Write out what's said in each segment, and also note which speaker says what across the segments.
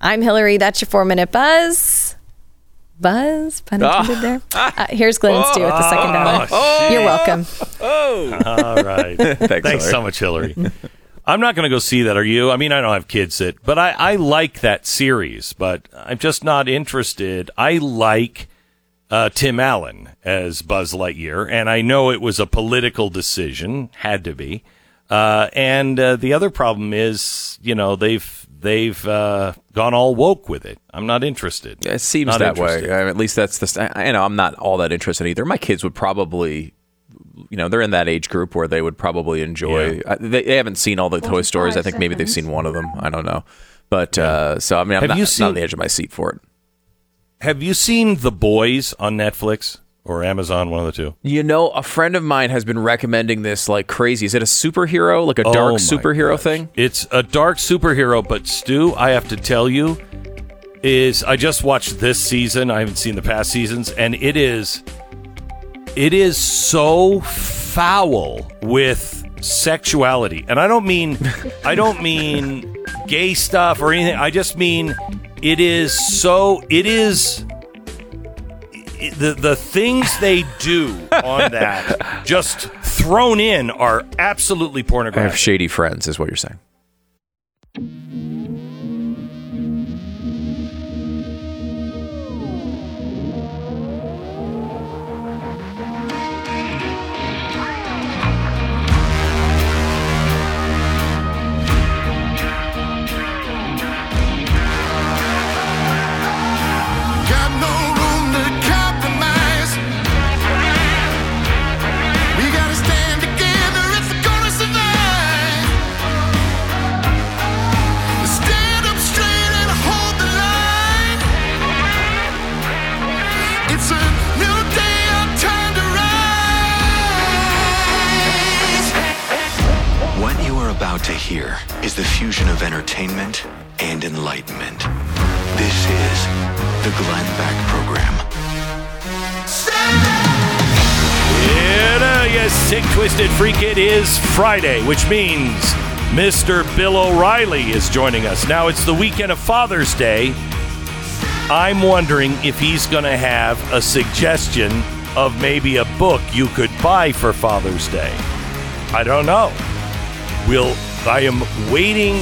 Speaker 1: I'm Hillary. That's your four minute buzz. Buzz, pun intended there. Uh, here's Glenn Stu at the second hour.
Speaker 2: Oh,
Speaker 1: You're welcome.
Speaker 2: All right. Thanks, so much, Hillary. I'm not going to go see that. Are you? I mean, I don't have kids that, but I, I like that series, but I'm just not interested. I like uh, Tim Allen as Buzz Lightyear, and I know it was a political decision, had to be. Uh, and uh, the other problem is, you know, they've they've uh, gone all woke with it. I'm not interested.
Speaker 3: Yeah, It seems
Speaker 2: Not
Speaker 3: that
Speaker 2: interested.
Speaker 3: way. I mean, at least that's the. I, you know, I'm not all that interested either. My kids would probably, you know, they're in that age group where they would probably enjoy. I, they, they haven't seen all the Toy Stories. I think maybe they've seen one of them. I don't know. But uh, so I mean, I'm
Speaker 2: Have
Speaker 3: not,
Speaker 2: you
Speaker 3: not
Speaker 2: seen-
Speaker 3: on the edge of my seat for it.
Speaker 2: Have you seen The Boys on Netflix or Amazon? One of the two.
Speaker 3: You know, a friend of mine has been recommending this like crazy. Is it a superhero, like a
Speaker 2: Oh
Speaker 3: dark
Speaker 2: my
Speaker 3: superhero
Speaker 2: gosh.
Speaker 3: thing?
Speaker 2: It's a dark superhero, but Stu, I have to tell you, is I just watched this season. I haven't seen the past seasons, and it is it is so foul with sexuality. And I don't mean I don't mean gay stuff or anything. I just mean it is so it is the the things they do on that just thrown in are absolutely pornographic.
Speaker 3: I have shady friends, is what you're saying.
Speaker 4: Hear is the fusion of entertainment and enlightenment. This is the Glenn Beck Program.
Speaker 2: Yeah, uh, Yes, sick, twisted freak. It is Friday, which means Mr. Bill O'Reilly is joining us. Now, it's the weekend of Father's Day. I'm wondering if he's going to have a suggestion of maybe a book you could buy for Father's Day. I don't know. We'll, I am waiting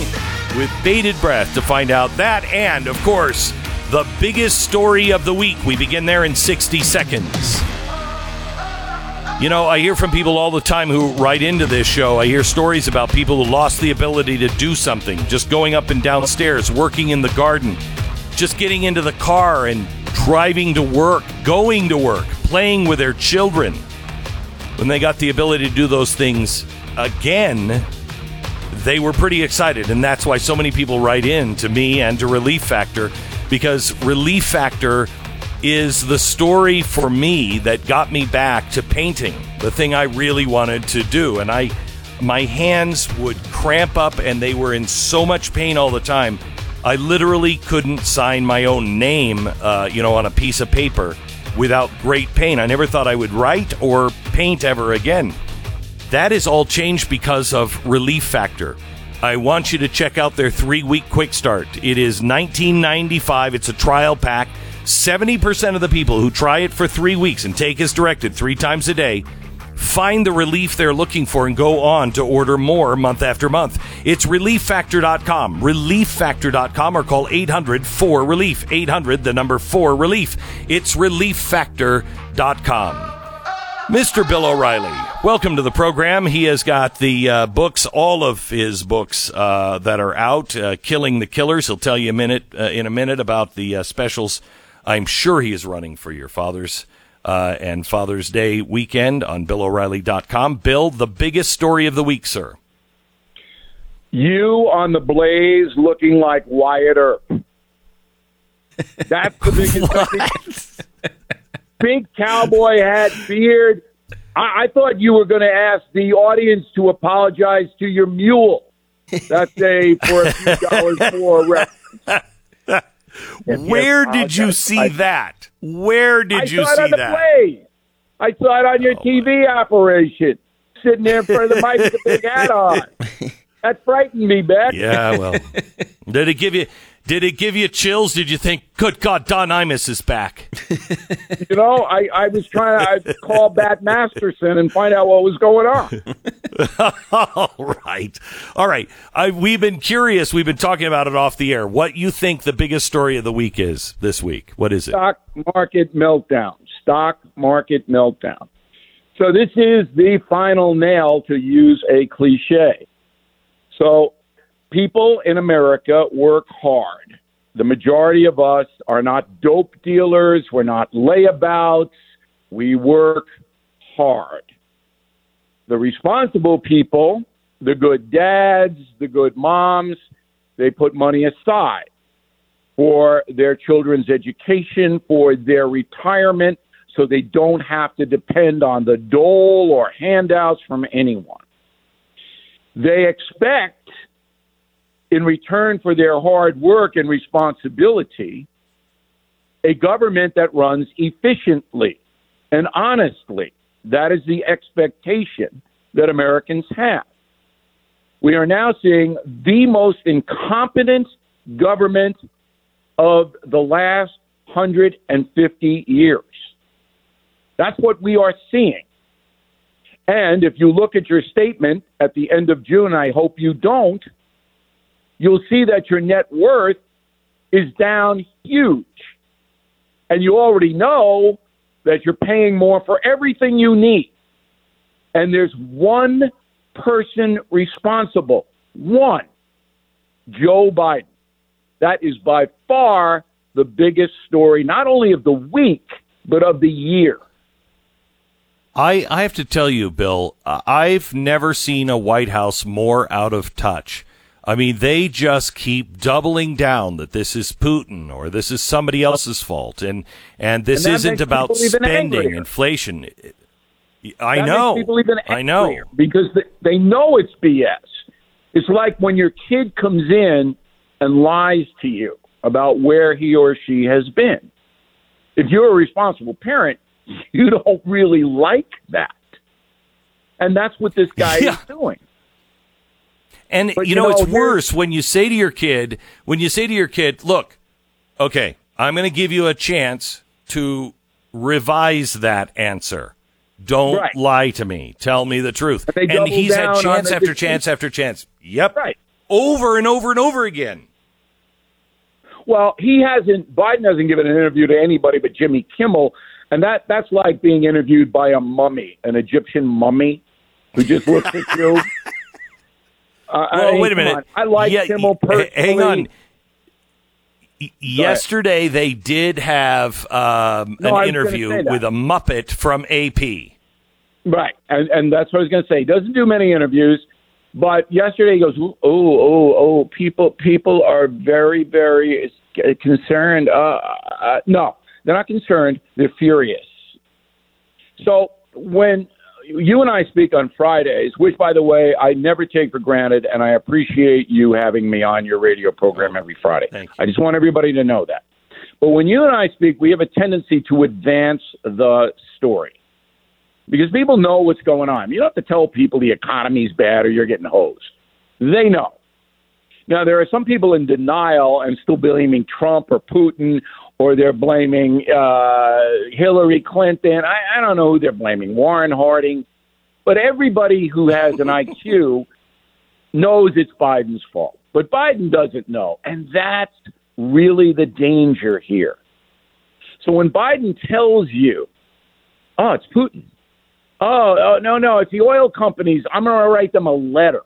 Speaker 2: with bated breath to find out that and, of course, the biggest story of the week. We begin there in 60 seconds. You know, I hear from people all the time who write into this show. I hear stories about people who lost the ability to do something, just going up and downstairs, working in the garden, just getting into the car and driving to work, going to work, playing with their children. When they got the ability to do those things again, they were pretty excited. And that's why so many people write in to me and to Relief Factor because Relief Factor is the story for me that got me back to painting, the thing I really wanted to do. And I, my hands would cramp up and they were in so much pain all the time. I literally couldn't sign my own name, uh, you know, on a piece of paper without great pain. I never thought I would write or paint ever again. That is all changed because of Relief Factor. I want you to check out their three week quick start. It is $19.95. It's a trial pack. 70% of the people who try it for three weeks and take as directed three times a day find the relief they're looking for and go on to order more month after month. It's relieffactor.com, relieffactor.com, or call 800 4 Relief. 800, the number 4 Relief. It's relieffactor.com. Mr. Bill O'Reilly, welcome to the program. He has got the uh, books, all of his books uh, that are out. Uh, Killing the Killers. He'll tell you a minute uh, in a minute about the uh, specials. I'm sure he is running for your Father's uh, and Father's Day weekend on BillO'Reilly.com. Bill, the biggest story of the week, sir.
Speaker 5: You on the blaze looking like Wyatt Earp. That's the biggest thing. Big cowboy hat, beard. I, I thought you were going to ask the audience to apologize to your mule. That's a for a few dollars more reference.
Speaker 2: Where did you see
Speaker 5: I-
Speaker 2: that? Where did
Speaker 5: I
Speaker 2: you see
Speaker 5: on the
Speaker 2: that?
Speaker 5: Blaze. I saw it on your oh, TV operation, sitting there in front of the mic with a big hat on. That frightened me, Beck.
Speaker 2: Yeah, well, did it give you did it give you chills? Did you think, good God, Don Imus is back?
Speaker 5: You know, I, I was trying to call Bat Masterson and find out what was going on.
Speaker 2: All right. All right. I, we've been curious. We've been talking about it off the air. What you think the biggest story of the week is this week? What is it?
Speaker 5: Stock market meltdown. Stock market meltdown. So this is the final nail to use a cliche. So people in America work hard. The majority of us are not dope dealers. We're not layabouts. We work hard. The responsible people, the good dads, the good moms, they put money aside for their children's education, for their retirement, so they don't have to depend on the dole or handouts from anyone. They expect, in return for their hard work and responsibility, a government that runs efficiently and honestly. That is the expectation that Americans have. We are now seeing the most incompetent government of the last 150 years. That's what we are seeing. And if you look at your statement at the end of June, I hope you don't, you'll see that your net worth is down huge. And you already know that you're paying more for everything you need. And there's one person responsible. One. Joe Biden. That is by far the biggest story, not only of the week, but of the year.
Speaker 2: I, I have to tell you, Bill, uh, I've never seen a White House more out of touch. I mean, they just keep doubling down that this is Putin or this is somebody else's fault, and and this
Speaker 5: And
Speaker 2: isn't about spending, inflation. I
Speaker 5: That
Speaker 2: know,
Speaker 5: people even
Speaker 2: I know.
Speaker 5: because they, they know it's BS. It's like when your kid comes in and lies to you about where he or she has been. If you're a responsible parent, you don't really like that. And that's what this guy
Speaker 2: Yeah.
Speaker 5: is doing.
Speaker 2: And
Speaker 5: But,
Speaker 2: you
Speaker 5: you
Speaker 2: know,
Speaker 5: know,
Speaker 2: it's worse when you say to your kid, when you say to your kid, "Look, okay, I'm going to give you a chance to revise that answer. Don't
Speaker 5: Right.
Speaker 2: lie to me. Tell me the truth." And he's had chance after chance after chance. Yep.
Speaker 5: Right.
Speaker 2: Over and over and over again.
Speaker 5: Well, he hasn't. Biden hasn't given an interview to anybody but Jimmy Kimmel, and that that's like being interviewed by a mummy, an Egyptian mummy, who just looks at you. Uh, I mean,
Speaker 2: wait a minute.
Speaker 5: I like
Speaker 2: Yeah,
Speaker 5: Kimmel personally.
Speaker 2: Hang on. Yesterday, they did have um,
Speaker 5: No,
Speaker 2: an interview with a Muppet from AP.
Speaker 5: Right, and and that's what I was going to say. He doesn't do many interviews, but yesterday he goes, "Oh, oh, oh, people, people are very, very concerned." Uh, uh, no, they're not concerned. They're furious. So when you and I speak on Fridays, which, by the way, I never take for granted, and I appreciate you having me on your radio program every Friday.
Speaker 2: Thank you.
Speaker 5: I just want everybody to know that. But when you and I speak, we have a tendency to advance the story because people know what's going on. You don't have to tell people the economy's bad or you're getting hosed. They know. Now, there are some people in denial and still blaming Trump or Putin, or they're blaming uh, Hillary Clinton. I, I don't know who they're blaming, Warren Harding. But everybody who has an IQ knows it's Biden's fault. But Biden doesn't know. And that's really the danger here. So when Biden tells you, oh, it's Putin. Oh, oh no, no, it's the oil companies. I'm going to write them a letter.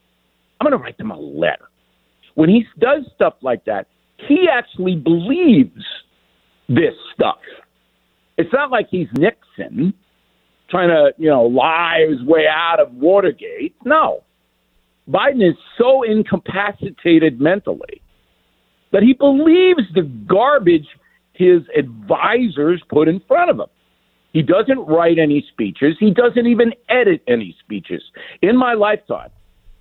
Speaker 5: I'm going to write them a letter. When he does stuff like that, he actually believes this stuff. It's not like he's Nixon trying to, you know, lie his way out of Watergate. No. Biden is so incapacitated mentally that he believes the garbage his advisors put in front of him. He doesn't write any speeches. He doesn't even edit any speeches. In my lifetime,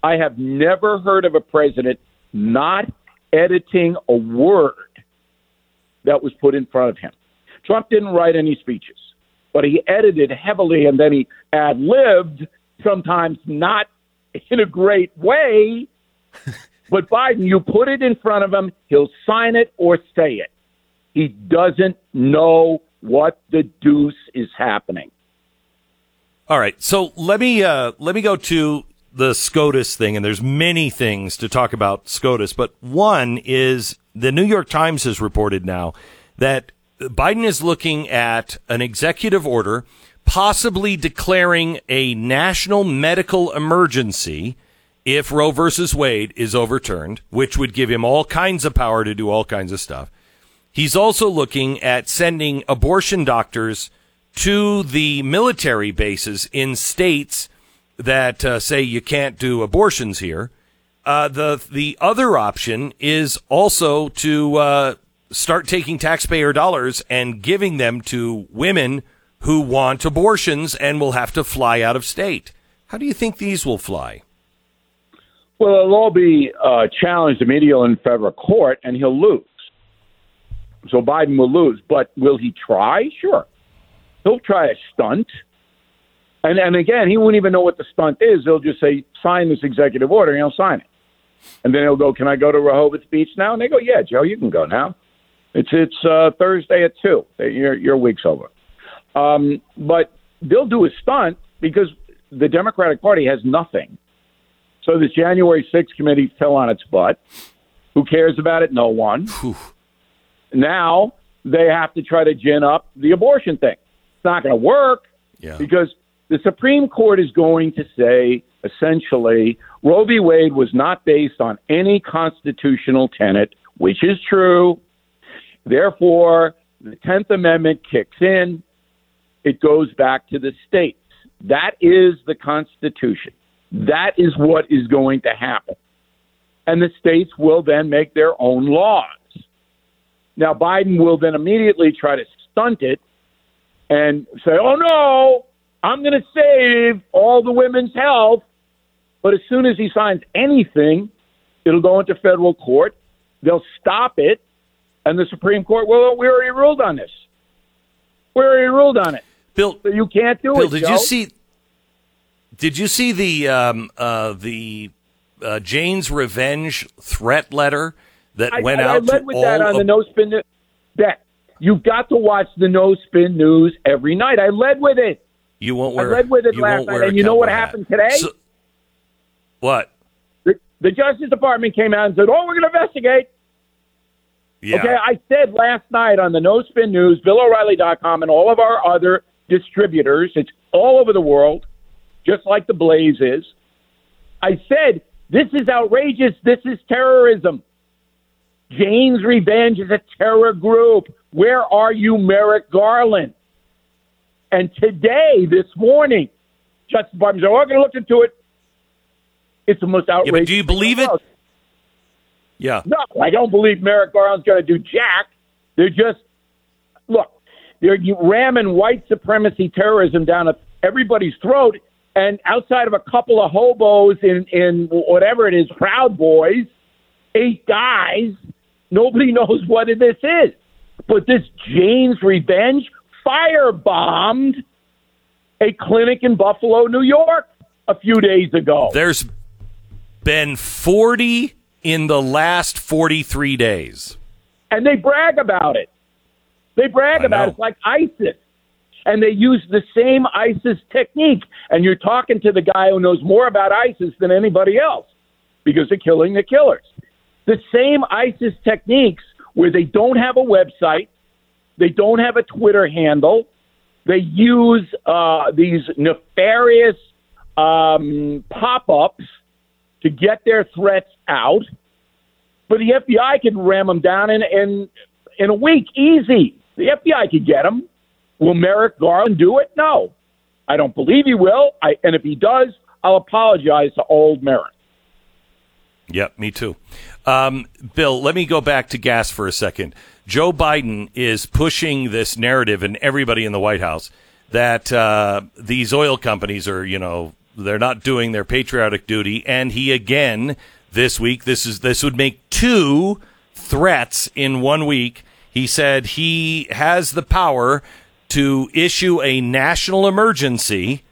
Speaker 5: I have never heard of a president not editing a word that was put in front of him. Trump didn't write any speeches, but he edited heavily and then he ad libbed, sometimes not in a great way. But Biden, you put it in front of him, he'll sign it or say it. He doesn't know what the deuce is happening.
Speaker 2: All right, so let me uh, let me go to the SCOTUS thing, and there's many things to talk about SCOTUS, but one is the New York Times has reported now that Biden is looking at an executive order, possibly declaring a national medical emergency if Roe versus Wade is overturned, which would give him all kinds of power to do all kinds of stuff. He's also looking at sending abortion doctors to the military bases in states that uh, say you can't do abortions here. Uh, the the other option is also to uh, start taking taxpayer dollars and giving them to women who want abortions and will have to fly out of state. How do you think these will fly?
Speaker 5: Well, it'll all be uh, challenged immediately in federal court, and he'll lose. So Biden will lose. But will he try? Sure. He'll try a stunt. And, and again, he won't even know what the stunt is. He'll just say, sign this executive order, and he'll sign it. And then he'll go, can I go to Rehoboth Beach now? And they go, yeah, Joe, you can go now. It's it's uh, Thursday at two. Your your week's over. Um, but they'll do a stunt because the Democratic Party has nothing. So this January 6th committee fell on its butt. Who cares about it? No one. Now they have to try to gin up the abortion thing. It's not going to work
Speaker 2: Yeah.
Speaker 5: because the Supreme Court is going to say essentially Roe v. Wade was not based on any constitutional tenet, which is true. Therefore, the 10th Amendment kicks in. It goes back to the states. That is the Constitution. That is what is going to happen. And the states will then make their own laws. Now, Biden will then immediately try to stunt it and say, oh no, I'm going to save all the women's health. But as soon as he signs anything, it'll go into federal court. They'll stop it. And the Supreme Court, well, we already ruled on this. We already ruled on it.
Speaker 2: Bill,
Speaker 5: So you can't do
Speaker 2: Bill,
Speaker 5: it.
Speaker 2: did
Speaker 5: Joe.
Speaker 2: you see? Did you see the um, uh, the uh, Jane's revenge threat letter that
Speaker 5: I,
Speaker 2: went
Speaker 5: I,
Speaker 2: out
Speaker 5: I led
Speaker 2: to
Speaker 5: with
Speaker 2: all
Speaker 5: that on
Speaker 2: of-
Speaker 5: the No Spin. Bet. You've got to watch the No Spin News every night. I led with it.
Speaker 2: You won't wear.
Speaker 5: I led with it last night, and you know what
Speaker 2: hat.
Speaker 5: happened today?
Speaker 2: So- what?
Speaker 5: The, the Justice Department came out and said, oh, we're going to investigate.
Speaker 2: Yeah.
Speaker 5: Okay, I said last night on the No Spin News, BillO'Reilly.com, and all of our other distributors, it's all over the world, just like the Blaze is. I said, this is outrageous. This is terrorism. Jane's Revenge is a terror group. Where are you, Merrick Garland? And today, this morning, Justice Department said, oh, we're going to look into it. It's the most outrageous.
Speaker 2: Yeah, do you believe it? Yeah.
Speaker 5: No, I don't believe Merrick Garland's going to do jack. They're just look. They're ramming white supremacy terrorism down everybody's throat, and outside of a couple of hobos in in whatever it is, Proud Boys, eight guys, nobody knows what this is. But this Jane's Revenge firebombed a clinic in Buffalo, New York, a few days ago.
Speaker 2: There's been 40 in the last 43 days.
Speaker 5: and they brag about it. They brag
Speaker 2: I
Speaker 5: about
Speaker 2: know.
Speaker 5: it. It's like ISIS. And they use the same ISIS technique. And you're talking to the guy who knows more about ISIS than anybody else because they're killing the killers. The same ISIS techniques where they don't have a website, they don't have a Twitter handle, they use uh, these nefarious um, pop ups to get their threats out but the FBI could ram them down in in in a week, easy. The FBI could get them. Will Merrick Garland do it? No, I don't believe he will. I, and if he does, I'll apologize to old Merrick.
Speaker 2: Yep, me too. Um, Bill, let me go back to gas for a second. Joe Biden is pushing this narrative, and everybody in the White House, that uh, these oil companies are, you know, they're not doing their patriotic duty. And he again this week, this is this would make two threats in one week. He said he has the power to issue a national emergency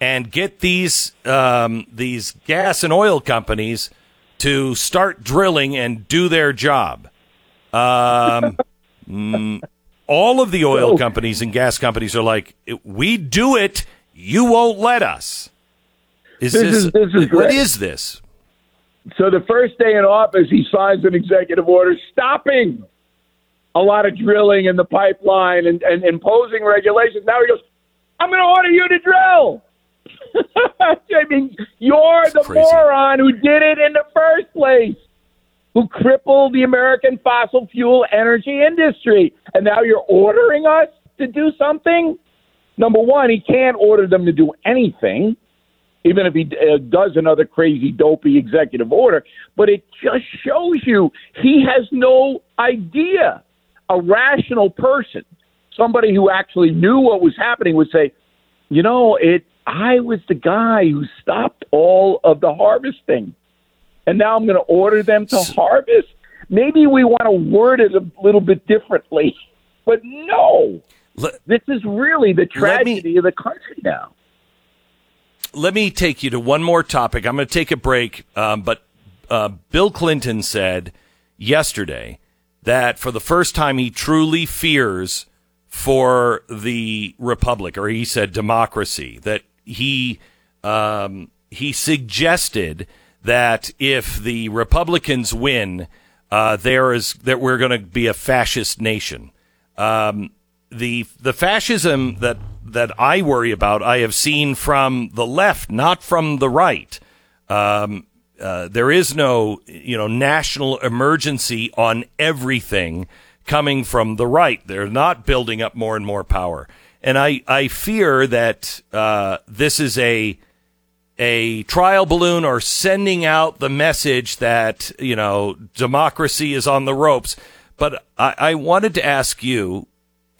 Speaker 2: and get these um, these gas and oil companies to start drilling and do their job. Um, mm, all of the oil companies and gas companies are like, we do it, you won't let us. Is
Speaker 5: This
Speaker 2: this,
Speaker 5: is- this is
Speaker 2: what is this?
Speaker 5: So the first day in office, he signs an executive order stopping a lot of drilling in the pipeline and, and imposing regulations. Now he goes, I'm going to order you to drill. I mean, you're the
Speaker 2: crazy.
Speaker 5: moron who did it in the first place, who crippled the American fossil fuel energy industry. And now you're ordering us to do something? Number one, he can't order them to do anything even if he uh, does another crazy, dopey executive order. But it just shows you he has no idea. A rational person, somebody who actually knew what was happening, would say, "You know, it. I was the guy who stopped all of the harvesting, and now I'm going to order them to harvest." Maybe we want to word it a little bit differently, but no.
Speaker 2: Let,
Speaker 5: This is really the
Speaker 2: Let me-
Speaker 5: tragedy of the country now.
Speaker 2: let me take you to one more topic. I'm going to take a break, um, but uh, Bill Clinton said yesterday that for the first time he truly fears for the republic, or he said democracy. That he um, he suggested that if the Republicans win, uh, there is that we're going to be a fascist nation. Um, the the fascism that that I worry about, I have seen from the left, not from the right. Um, uh, there is no you know national emergency on everything coming from the right. They're not building up more and more power, and I I fear that uh, this is a a trial balloon or sending out the message that you know democracy is on the ropes. But I, I wanted to ask you: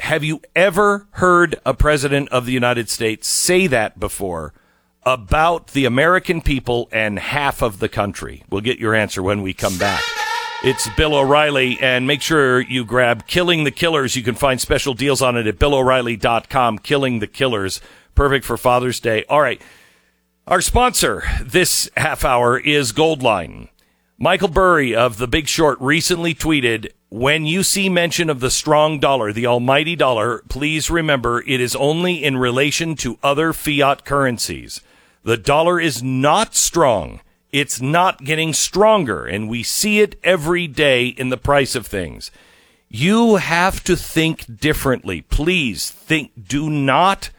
Speaker 2: Have you ever heard a president of the United States say that before about the American people and half of the country? We'll get your answer when we come back. It's Bill O'Reilly, and make sure you grab Killing the Killers. You can find special deals on it at BillO'Reilly.com. Killing the Killers, perfect for Father's Day. All right. Our sponsor this half hour is Goldline. Michael Burry of The Big Short recently tweeted, when you see mention of the strong dollar, the almighty dollar, please remember it is only in relation to other fiat currencies. The dollar is not strong. It's not getting stronger, and we see it every day in the price of things. You have to think differently. Please think, do not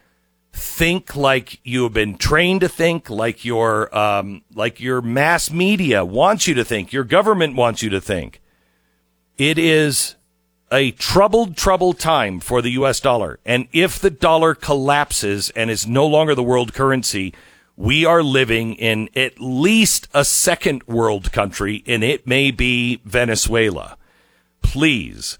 Speaker 2: think like you have been trained to think, like your um, like your mass media wants you to think, your government wants you to think. It is a troubled, troubled time for the U.S. dollar, and if the dollar collapses and is no longer the world currency, we are living in at least a second world country, and it may be Venezuela. Please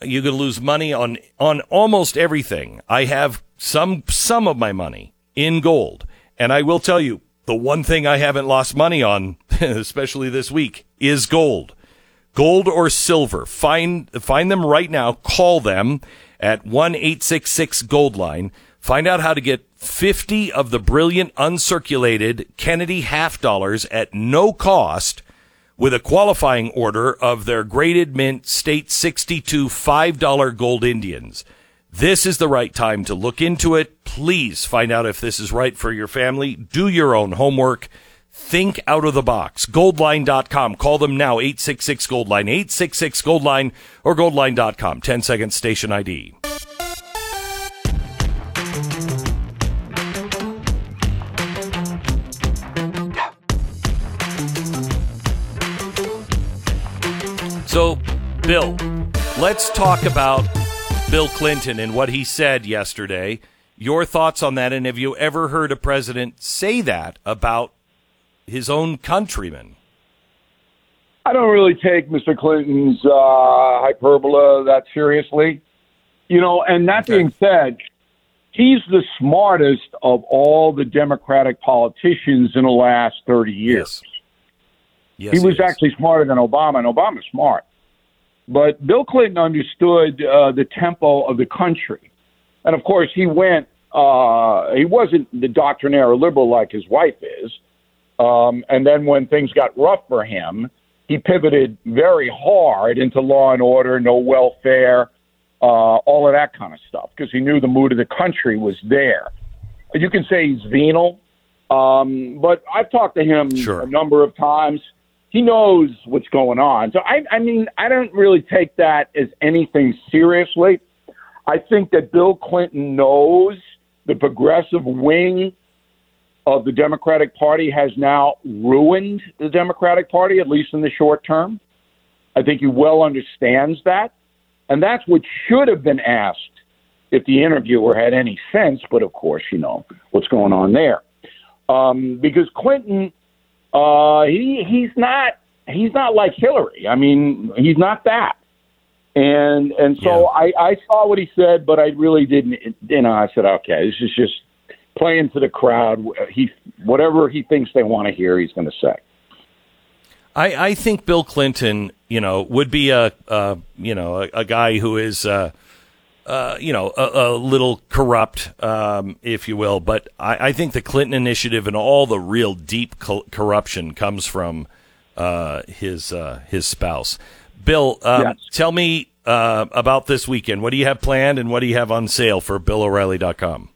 Speaker 2: going to lose money on on almost everything. I have some some of my money in gold, and I will tell you the one thing I haven't lost money on, especially this week, is gold. Gold or silver. Find find them right now. Call them at one eight six six Goldline. Find out how to get 50 of the brilliant uncirculated Kennedy half dollars at no cost with a qualifying order of their graded mint state 62 $5 gold Indians. This is the right time to look into it. Please find out if this is right for your family. Do your own homework. Think out of the box. Goldline.com. Call them now. 866 Goldline. 866 Goldline or goldline.com. 10 seconds station ID. So, Bill, let's talk about Bill Clinton and what he said yesterday. Your thoughts on that, and have you ever heard a president say that about his own countrymen?
Speaker 5: I don't really take Mr. Clinton's uh, hyperbola that seriously. You know, and that
Speaker 2: Okay.
Speaker 5: being said, he's the smartest of all the Democratic politicians in the last 30 years.
Speaker 2: Yes,
Speaker 5: he was
Speaker 2: is.
Speaker 5: actually smarter than Obama, and Obama's smart. But Bill Clinton understood uh, the tempo of the country. And of course, he went, uh, he wasn't the doctrinaire liberal like his wife is. Um, and then when things got rough for him, he pivoted very hard into law and order, no welfare, uh, all of that kind of stuff, because he knew the mood of the country was there. You can say he's venal, um, but I've talked to him
Speaker 2: Sure.
Speaker 5: a number of times. He knows what's going on. So I, I mean, I don't really take that as anything seriously. I think that Bill Clinton knows the progressive wing of the Democratic Party has now ruined the Democratic Party, at least in the short term. I think he well understands that. And that's what should have been asked if the interviewer had any sense, but of course, you know what's going on there. Um, because Clinton, uh, he he's not he's not like Hillary. I mean, he's not that. And and so I, I saw what he said, but I really didn't. You know, I said, okay, this is just playing to the crowd. He whatever he thinks they want to hear, he's going to say.
Speaker 2: I, I think Bill Clinton, you know, would be a, a you know a, a guy who is, uh, uh, you know, a, a little corrupt, um, if you will. But I, I think the Clinton initiative and all the real deep co- corruption comes from uh, his uh, his spouse. Bill, um,
Speaker 5: Yes.
Speaker 2: tell me uh, about this weekend. What do you have planned, and what do you have on sale for BillO'Reilly.com?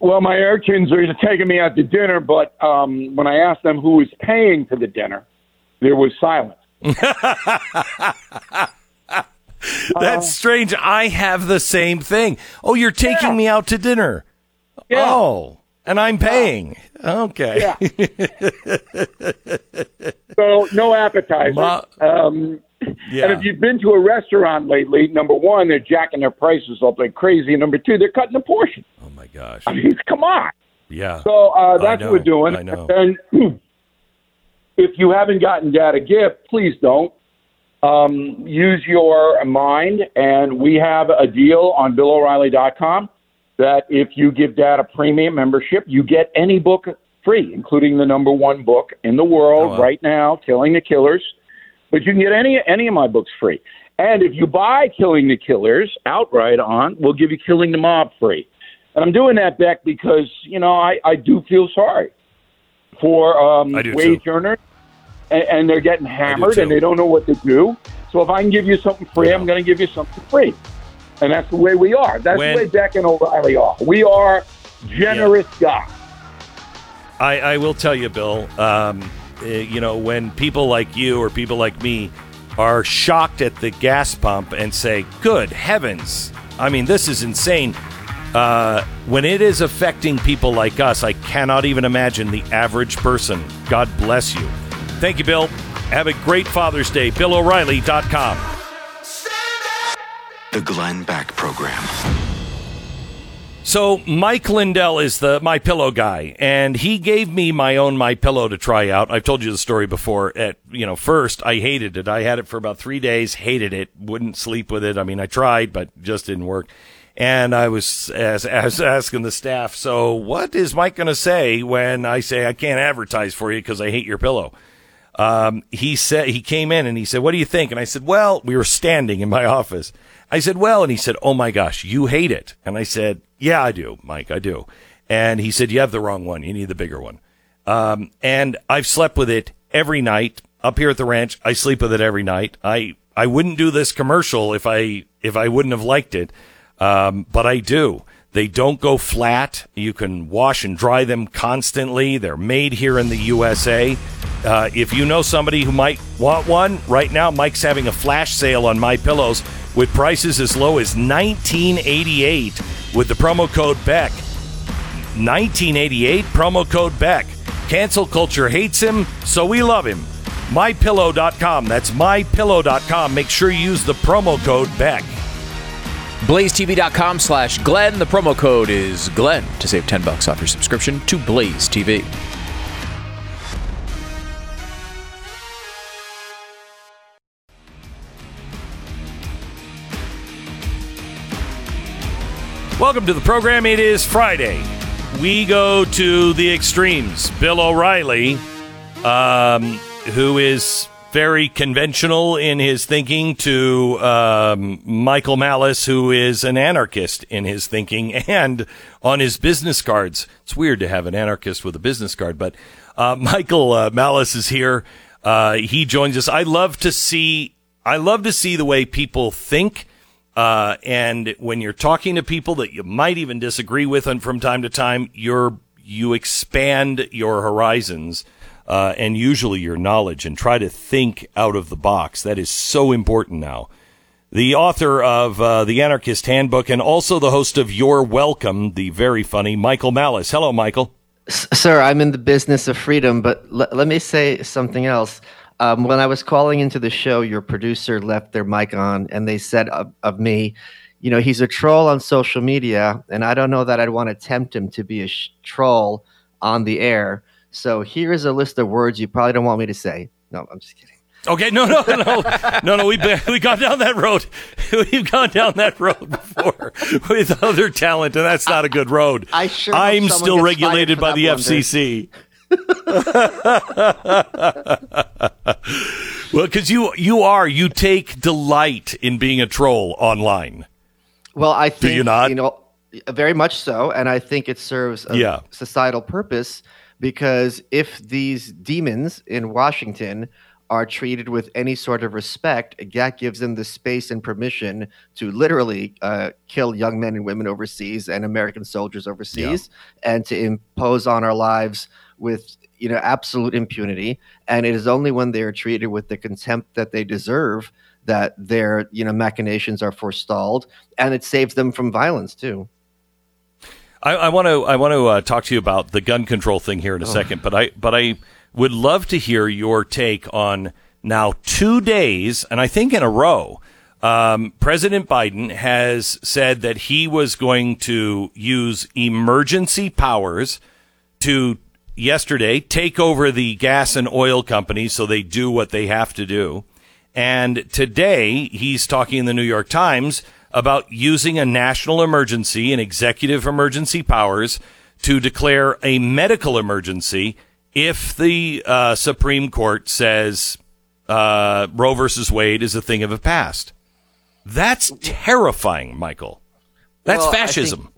Speaker 5: Well, my urchins are taking me out to dinner, but um, when I asked them who was paying for the dinner, there was silence.
Speaker 2: That's strange. I have the same thing. Oh, you're taking
Speaker 5: Yeah.
Speaker 2: me out to dinner.
Speaker 5: Yeah.
Speaker 2: Oh, and I'm paying. Okay.
Speaker 5: Yeah. So no appetizer.
Speaker 2: Ma-
Speaker 5: um,
Speaker 2: Yeah.
Speaker 5: And if you've been to a restaurant lately, number one, they're jacking their prices up like crazy, and number two, they're cutting the portion.
Speaker 2: oh my gosh.
Speaker 5: I mean, come on.
Speaker 2: Yeah.
Speaker 5: So uh, that's what we're doing.
Speaker 2: I know.
Speaker 5: And if you haven't gotten Dad a gift, please don't. Um, use your mind, and we have a deal on BillO'Reilly.com that if you give Dad a premium membership, you get any book free, including the number one book in the world
Speaker 2: Oh, wow.
Speaker 5: right now, Killing the Killers. But you can get any any of my books free. And if you buy Killing the Killers outright on, we'll give you Killing the Mob free. And I'm doing that, Beck, because you know I, I do feel sorry for um, wage
Speaker 2: too.
Speaker 5: earners, and, and they're getting hammered and they don't know what to do. So if I can give you something free, I'm going to give you something free, and that's the way we are. That's
Speaker 2: When-
Speaker 5: the way Beck and O'Reilly are. We are generous guys.
Speaker 2: I, I will tell you, Bill. Um, uh, you know, when people like you or people like me are shocked at the gas pump and say, "Good heavens!" I mean, this is insane. Uh, when it is affecting people like us, I cannot even imagine the average person. God bless you. Thank you, Bill. Have a great Father's Day. BillO'Reilly.com.
Speaker 4: The Glenn Beck Program.
Speaker 2: So Mike Lindell is the my pillow guy, and he gave me my own my pillow to try out. I've told you the story before. At you know, first I hated it. I had it for about three days, hated it, wouldn't sleep with it. I mean, I tried, but just didn't work. And I was as, as asking the staff, so what is Mike going to say when I say I can't advertise for you because I hate your pillow? Um, he said he came in and he said, "What do you think?" And I said, "Well, we were standing in my office." I said, "Well," and he said, "Oh my gosh, you hate it." And I said, "Yeah, I do, Mike, I do." And he said, "You have the wrong one. You need the bigger one." Um, and I've slept with it every night up here at the ranch. I sleep with it every night. I I wouldn't do this commercial if I if I wouldn't have liked it, um, but I do. They don't go flat. You can wash and dry them constantly. They're made here in the USA. Uh, if you know somebody who might want one, right now Mike's having a flash sale on my pillows with prices as low as 1988 with the promo code Beck. 1988 promo code Beck. Cancel culture hates him, so we love him. MyPillow.com. That's MyPillow.com. Make sure you use the promo code Beck.
Speaker 3: BlazeTV.com slash Glenn. The promo code is Glenn to save 10 bucks off your subscription to Blaze TV.
Speaker 2: Welcome to the program. It is Friday. We go to the extremes. Bill O'Reilly, um, who is very conventional in his thinking, to um, Michael Malice, who is an anarchist in his thinking and on his business cards. It's weird to have an anarchist with a business card, but Uh, Michael uh, Malice is here. Uh, he joins us. I love to see. I love to see the way people think. Uh, and when you're talking to people that you might even disagree with, and from time to time, you're you expand your horizons uh, and usually your knowledge, and try to think out of the box. That is so important now. The author of uh, the Anarchist Handbook and also the host of You're Welcome, the very funny Michael Malice. Hello, Michael.
Speaker 6: S- Sir, I'm in the business of freedom, but l- let me say something else. Um, when I was calling into the show, your producer left their mic on, and they said of, of me, you know, he's a troll on social media, and I don't know that I'd want to tempt him to be a sh- troll on the air. So here's a list of words you probably don't want me to say. No, I'm just kidding.
Speaker 2: Okay, no, no, no, no, no. We we gone down that road. We've gone down that road before with other talent, and that's not a good road.
Speaker 6: I sure.
Speaker 2: I'm still regulated by the FCC. well, because you you are you take delight in being a troll online.
Speaker 6: Well, I think
Speaker 2: you not?
Speaker 6: You know very much so, and I think it serves a
Speaker 2: Yeah.
Speaker 6: societal purpose because if these demons in Washington are treated with any sort of respect, that gives them the space and permission to literally uh, kill young men and women overseas and American soldiers overseas, and to impose on our lives with you know absolute impunity. And it is only when they are treated with the contempt that they deserve that their you know machinations are forestalled, and it saves them from violence too.
Speaker 2: I want to I want to uh, talk to you about the gun control thing here in a second, but I but I would love to hear your take on now two days, and I think in a row. Um, President Biden has said that he was going to use emergency powers to yesterday take over the gas and oil companies so they do what they have to do. And today he's talking in the New York Times about using a national emergency and executive emergency powers to declare a medical emergency if the uh, Supreme Court says uh, Roe versus Wade is a thing of the past. That's terrifying, Michael. That's
Speaker 6: Well, think-
Speaker 2: fascism.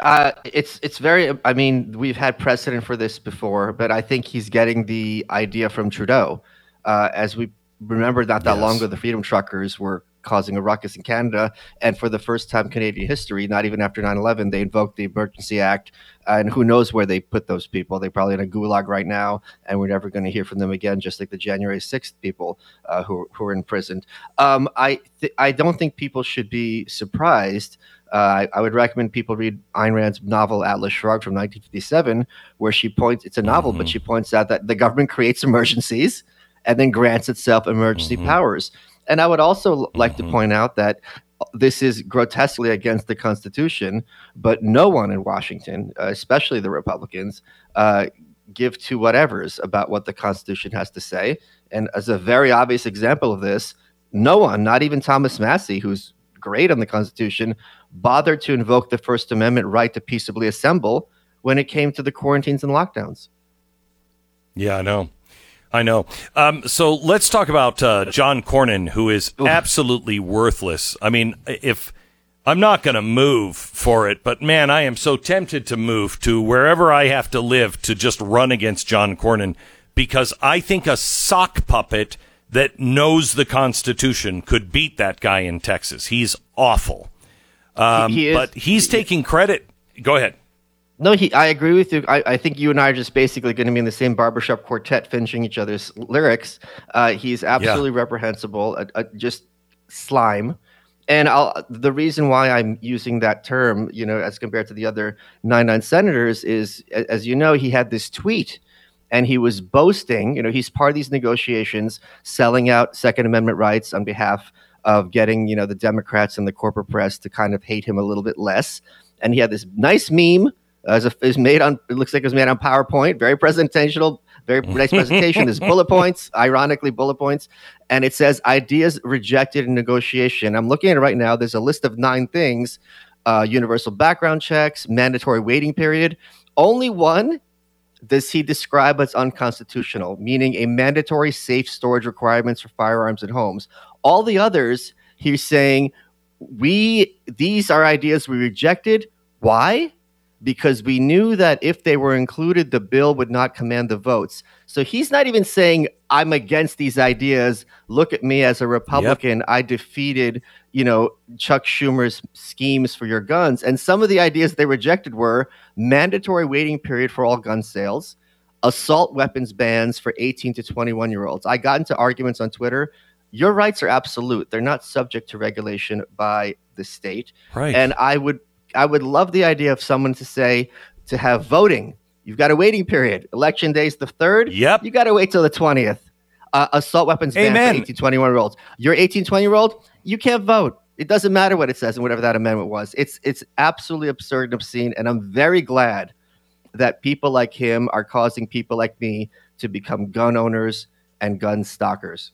Speaker 6: Uh, it's it's very. I mean, we've had precedent for this before, but I think he's getting the idea from Trudeau. Uh, as we remember, not that
Speaker 2: Yes.
Speaker 6: long ago, the Freedom Truckers were causing a ruckus in Canada, and for the first time in Canadian history, not even after 9/11, they invoked the Emergency Act, and who knows where they put those people? They're probably in a gulag right now, and we're never going to hear from them again. Just like the January 6th people uh, who who are imprisoned. Um, I th- I don't think people should be surprised. Uh, I, I would recommend people read Ayn Rand's novel Atlas Shrugged from 1957, where she points. It's a novel, but she points out that the government creates emergencies and then grants itself emergency powers. And I would also like to point out that this is grotesquely against the Constitution, but no one in Washington, uh, especially the Republicans, uh, give two whatevers about what the Constitution has to say. And as a very obvious example of this, no one, not even Thomas Massie, who's great on the Constitution, bothered to invoke the First Amendment right to peaceably assemble when it came to the quarantines and lockdowns.
Speaker 2: Yeah, I know. I know. Um, so let's talk about uh, John Cornyn, who is absolutely worthless. I mean, if I'm not going to move for it, but man, I am so tempted to move to wherever I have to live to just run against John Cornyn because I think a sock puppet that knows the Constitution could beat that guy in Texas. He's awful. Um,
Speaker 6: he is-
Speaker 2: but he's taking credit. Go ahead.
Speaker 6: No, he. I agree with you. I, I think you and I are just basically going to be in the same barbershop quartet, finishing each other's lyrics. Uh, he's absolutely reprehensible, uh, uh, just slime. And I'll, the reason why I'm using that term, you know, as compared to the other 99 senators, is as you know, he had this tweet, and he was boasting. You know, he's part of these negotiations, selling out Second Amendment rights on behalf of getting, you know, the Democrats and the corporate press to kind of hate him a little bit less. And he had this nice meme as a, is made on it looks like it was made on PowerPoint, very presentational, very nice presentation. There's bullet points, ironically bullet points, and it says ideas rejected in negotiation. I'm looking at it right now. There's a list of nine things: uh, universal background checks, mandatory waiting period. Only one does he describe as unconstitutional, meaning a mandatory safe storage requirements for firearms in homes. All the others, he's saying, we these are ideas we rejected. Why? Because we knew that if they were included, the bill would not command the votes. So he's not even saying, I'm against these ideas. Look at me as a Republican. I defeated, you know, Chuck Schumer's schemes for your guns. And some of the ideas they rejected were mandatory waiting period for all gun sales, assault weapons bans for 18 to 21 year olds. I got into arguments on Twitter. Your rights are absolute. They're not subject to regulation by the state.
Speaker 2: Right.
Speaker 6: And I would I would love the idea of someone to say to have voting. You've got a waiting period. Election day is the third.
Speaker 2: Yep.
Speaker 6: You got to wait till the twentieth. Uh, assault weapons ban
Speaker 2: Amen.
Speaker 6: for 18, 21 year olds. You're 18, 20 year old. You can't vote. It doesn't matter what it says and whatever that amendment was. It's it's absolutely absurd and obscene. And I'm very glad that people like him are causing people like me to become gun owners and gun stalkers.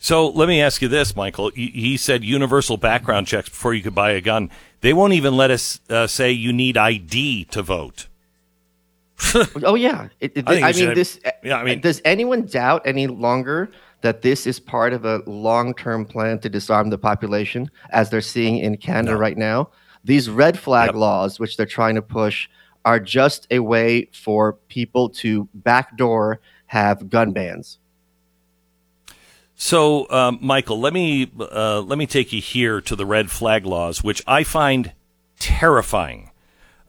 Speaker 2: So let me ask you this, Michael. He- said universal background checks before you could buy a gun. They won't even let us uh, say you need ID to vote.
Speaker 6: Oh yeah, it, it-
Speaker 2: I
Speaker 6: I, mean
Speaker 2: have-
Speaker 6: this.
Speaker 2: Yeah, I mean-
Speaker 6: does anyone doubt any longer that this is part of a long-term plan to disarm the population, as they're seeing in Canada right now? These red flag
Speaker 2: Yep.
Speaker 6: laws, which they're trying to push, are just a way for people to backdoor have gun bans.
Speaker 2: So, um, Michael, let me uh, let me take you here to the red flag laws, which I find terrifying.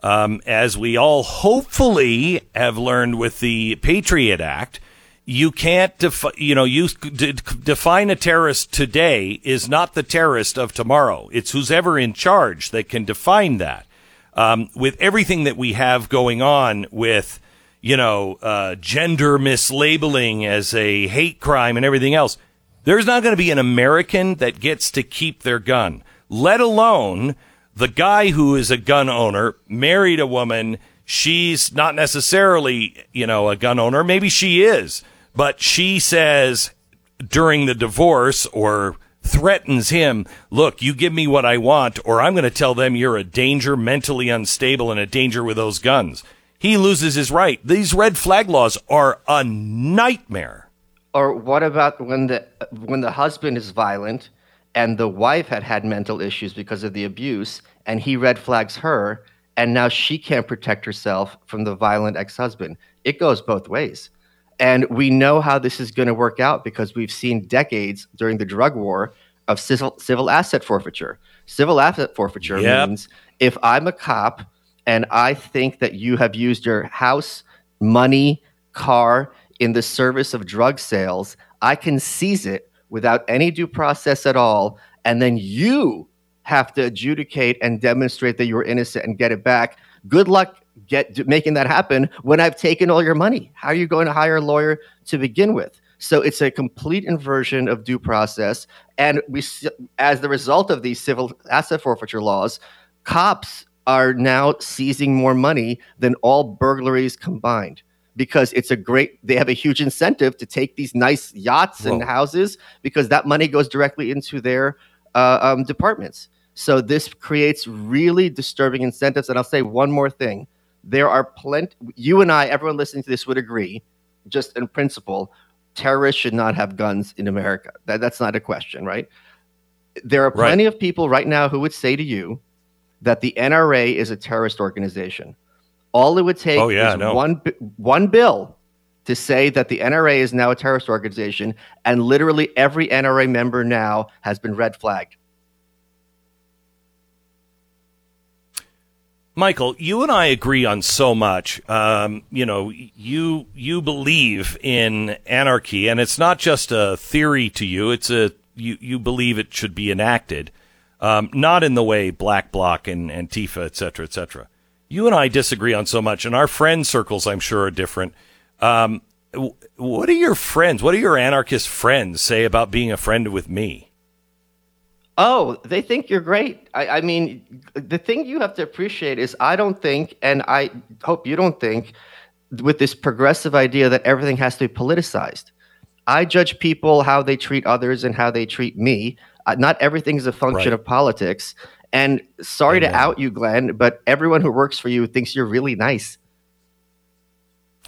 Speaker 2: Um, as we all hopefully have learned with the Patriot Act, you can't defi- you know you d- define a terrorist today is not the terrorist of tomorrow. It's who's ever in charge that can define that. Um, with everything that we have going on with you know uh, gender mislabeling as a hate crime and everything else, there's not going to be an American that gets to keep their gun, let alone the guy who is a gun owner married a woman. She's not necessarily, you know, a gun owner. Maybe she is, but she says during the divorce or threatens him, look, you give me what I want, or I'm going to tell them you're a danger, mentally unstable, and a danger with those guns. He loses his right. These red flag laws are a nightmare.
Speaker 6: Or what about when the when the husband is violent and the wife had had mental issues because of the abuse and he red flags her and now she can't protect herself from the violent ex-husband. It goes both ways. And we know how this is going to work out because we've seen decades during the drug war of civil civil asset forfeiture. Civil asset forfeiture
Speaker 2: Yep.
Speaker 6: means if I'm a cop and I think that you have used your house, money, car in the service of drug sales, I can seize it without any due process at all. And then you have to adjudicate and demonstrate that you were innocent and get it back. Good luck get making that happen when I've taken all your money. How are you going to hire a lawyer to begin with? So it's a complete inversion of due process. And we, as the result of these civil asset forfeiture laws, cops are now seizing more money than all burglaries combined because it's a great they have a huge incentive to take these nice yachts and houses because that money goes directly into their uh, um, departments. So this creates really disturbing incentives. And i'll say one more thing. There are plenty you and i everyone listening to this would agree just in principle terrorists should not have guns in america. That, that's not a question right? There are
Speaker 2: Right.
Speaker 6: plenty of people right now who would say to you that the NRA is a terrorist organization. All it would take
Speaker 2: Oh, yeah,
Speaker 6: is
Speaker 2: no.
Speaker 6: one one bill to say that the NRA is now a terrorist organization, and literally every NRA member now has been red flagged.
Speaker 2: Michael, you and I agree on so much. Um, you know, you you believe in anarchy, and it's not just a theory to you. It's a you you believe it should be enacted, um, not in the way Black Bloc and Antifa, et cetera, et cetera. You and I disagree on so much, and our friend circles, I'm sure, are different. Um, what do your friends, what do your anarchist friends say about being a friend with me?
Speaker 6: Oh, they think you're great. I, I mean, the thing you have to appreciate is I don't think, and I hope you don't think, with this progressive idea that everything has to be politicized. I judge people how they treat others and how they treat me. Uh, not everything is a function
Speaker 2: Right.
Speaker 6: of politics. And sorry to out you, Glenn, but everyone who works for you thinks you're really nice.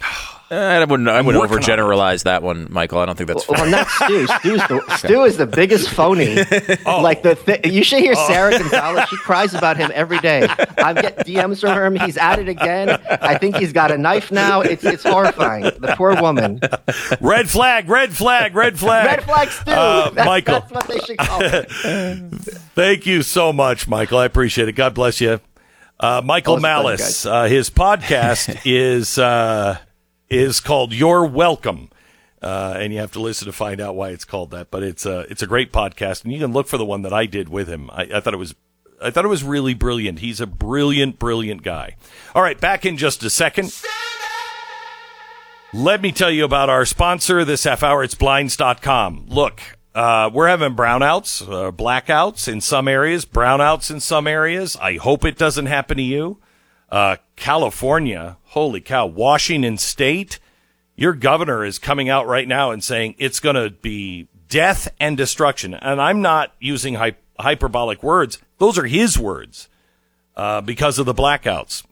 Speaker 3: I wouldn't. I wouldn't
Speaker 2: on
Speaker 3: overgeneralize that one, Michael. I don't think that's
Speaker 6: Well,
Speaker 3: fair.
Speaker 6: not Stu. Stu's the, Stu is the biggest phony.
Speaker 2: Oh.
Speaker 6: Like the thi- you should hear Sara Gonzales. She cries about him every day. I get DMs from him. He's at it again. I think he's got a knife now. It's it's horrifying. The poor woman.
Speaker 2: Red flag, red flag, red flag.
Speaker 6: Red flag Stu.
Speaker 2: Uh,
Speaker 6: That-
Speaker 2: Michael.
Speaker 6: That's what they should call it.
Speaker 2: Thank you so much, Michael. I appreciate it. God bless you. Uh, Michael
Speaker 6: Always a pleasure,
Speaker 2: Malice. Uh, his podcast is uh, is called You're Welcome. Uh, and you have to listen to find out why it's called that. But it's a it's a great podcast, and you can look for the one that I did with him. I, I thought it was I thought it was really brilliant. He's a brilliant, brilliant guy. All right, back in just a second. Let me tell you about our sponsor this half hour. It's blinds.com. Look, uh, we're having brownouts, uh, blackouts in some areas, brownouts in some areas. I hope it doesn't happen to you. Uh, California, holy cow, Washington State, your governor is coming out right now and saying it's going to be death and destruction. And I'm not using hy- hyperbolic words, those are his words uh, because of the blackouts.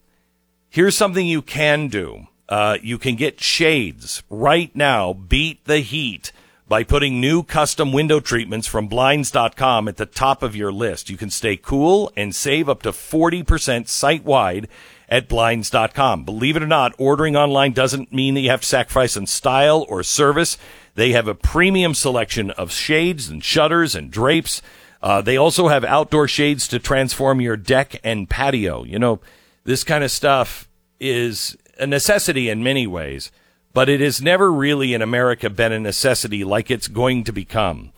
Speaker 2: Here's something you can do. Uh, you can get shades right now. Beat the heat by putting new custom window treatments from blinds.com at the top of your list. You can stay cool and save up to 40% site wide at blinds.com. Believe it or not, ordering online doesn't mean that you have to sacrifice on style or service. They have a premium selection of shades and shutters and drapes. Uh, they also have outdoor shades to transform your deck and patio. You know, this kind of stuff is a necessity in many ways, but it has never really in America been a necessity like it's going to become.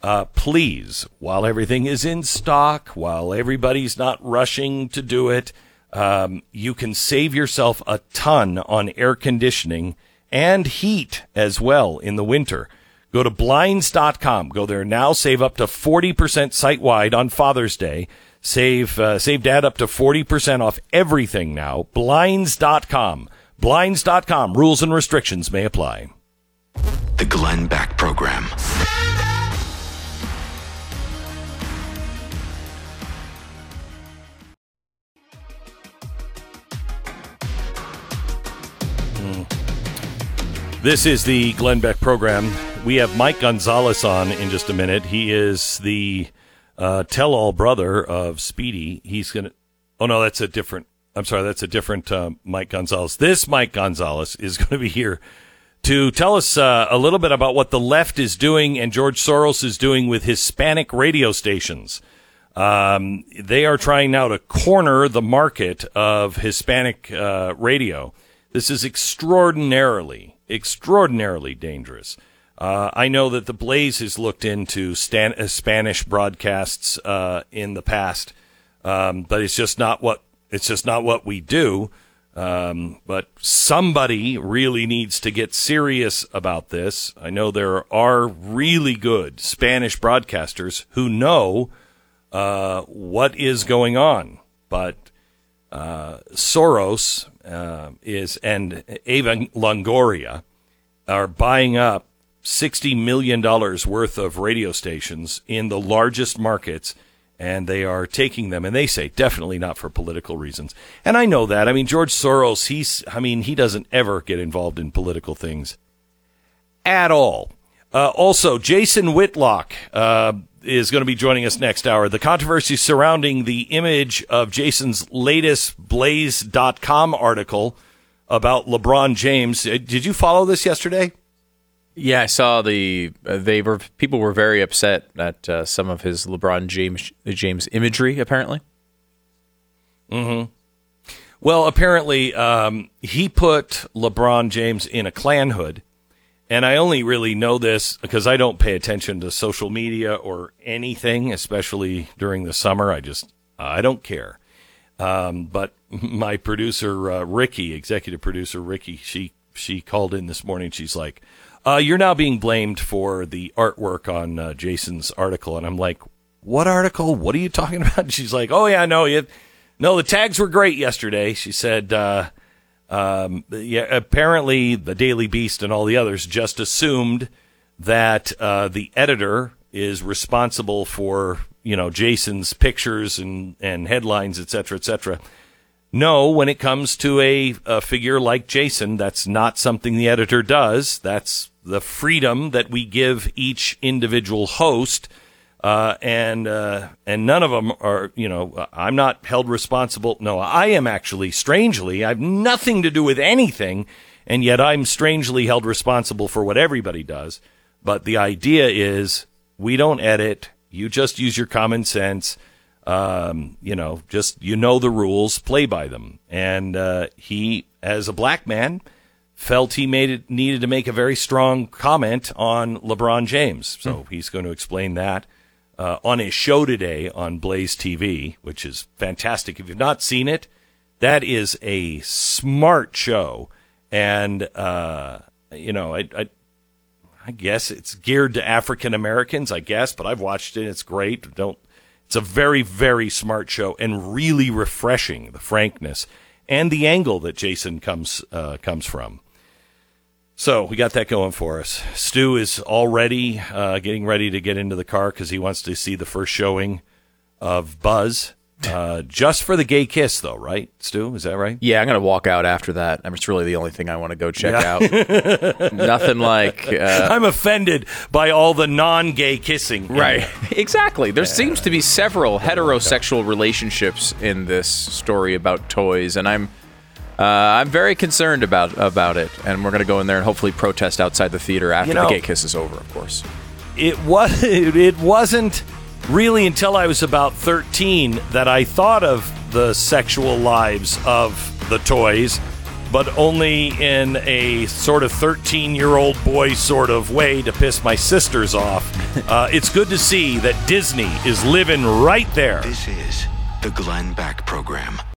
Speaker 2: Uh, please, while everything is in stock, while everybody's not rushing to do it, um, you can save yourself a ton on air conditioning and heat as well in the winter. Go to blinds.com. Go there now. Save up to 40% site wide on Father's Day. Save, uh, save dad up to 40% off everything now. Blinds.com. Blinds.com. Rules and restrictions may apply.
Speaker 4: The Glenn Beck Program.
Speaker 2: This is the Glenn Beck program. We have Mike Gonzalez on in just a minute. He is the uh, tell-all brother of Speedy. He's gonna. Oh no, that's a different. I'm sorry, that's a different uh, Mike Gonzalez. This Mike Gonzalez is going to be here to tell us uh, a little bit about what the left is doing and George Soros is doing with Hispanic radio stations. Um, they are trying now to corner the market of Hispanic uh, radio. This is extraordinarily, extraordinarily dangerous. Uh, I know that the Blaze has looked into Stan- Spanish broadcasts uh, in the past, um, but it's just not what it's just not what we do. Um, but somebody really needs to get serious about this. I know there are really good Spanish broadcasters who know uh, what is going on, but uh, Soros uh, is and Eva Longoria are buying up sixty million dollars worth of radio stations in the largest markets, and they are taking them, and they say definitely not for political reasons. And I know that. I mean, George Soros, he's, I mean, he doesn't ever get involved in political things at all. Uh, also, Jason Whitlock uh, is going to be joining us next hour. The controversy surrounding the image of Jason's latest Blaze.com article about LeBron James. Uh, Did you follow this yesterday?
Speaker 3: Yeah, I saw the uh, they were people were very upset at uh, some of his LeBron James James imagery. Apparently,
Speaker 2: Well, apparently, um, he put LeBron James in a Klan hood. And I only really know this because I don't pay attention to social media or anything, especially during the summer. I just, I don't care. Um, but my producer, uh, Ricky, executive producer Ricky, she, she called in this morning. She's like, uh, you're now being blamed for the artwork on uh, Jason's article. And I'm like, what article? What are you talking about? She's like, oh, yeah, no, you, no, the tags were great yesterday. She said, uh, um, yeah, apparently the Daily Beast and all the others just assumed that uh, the editor is responsible for you know Jason's pictures and and headlines, et cetera, et cetera. no, when it comes to a, a figure like Jason, that's not something the editor does. That's the freedom that we give each individual host. Uh, and uh, and none of them are, you know, I'm not held responsible. No, I am actually, strangely, I have nothing to do with anything, and yet I'm strangely held responsible for what everybody does. But the idea is we don't edit. You just use your common sense. Um, you know, just you know the rules, play by them. And uh, he, as a black man, felt he made it needed to make a very strong comment on LeBron James. So he's going to explain that uh, on his show today on Blaze TV, which is fantastic. If you've not seen it, that is a smart show, and uh, you know, I, I I guess it's geared to African Americans, I guess, but I've watched it. It's great. Don't. It's a very, very smart show and really refreshing. The frankness and the angle that Jason comes uh, comes from. So we got that going for us. Stu is already uh, getting ready to get into the car because he wants to see the first showing of Buzz. Uh, just for the gay kiss, though, right, Stu? Is that right?
Speaker 3: Yeah, I'm gonna walk out after that. I mean, it's really the only thing I want to go check out. Nothing like uh,
Speaker 2: I'm offended by all the non-gay kissing.
Speaker 3: right. exactly. There seems to be several heterosexual relationships in this story about toys, and I'm uh, I'm very concerned about about it. And we're gonna go in there and hopefully protest outside the theater after
Speaker 2: You know-
Speaker 3: the gay kiss is over, of course.
Speaker 2: it was it wasn't really until I was about 13 that I thought of the sexual lives of the toys, but only in a sort of 13 year old boy sort of way to piss my sisters off. uh, it's good to see that Disney is living right there.
Speaker 4: This is the Glenn Beck Program.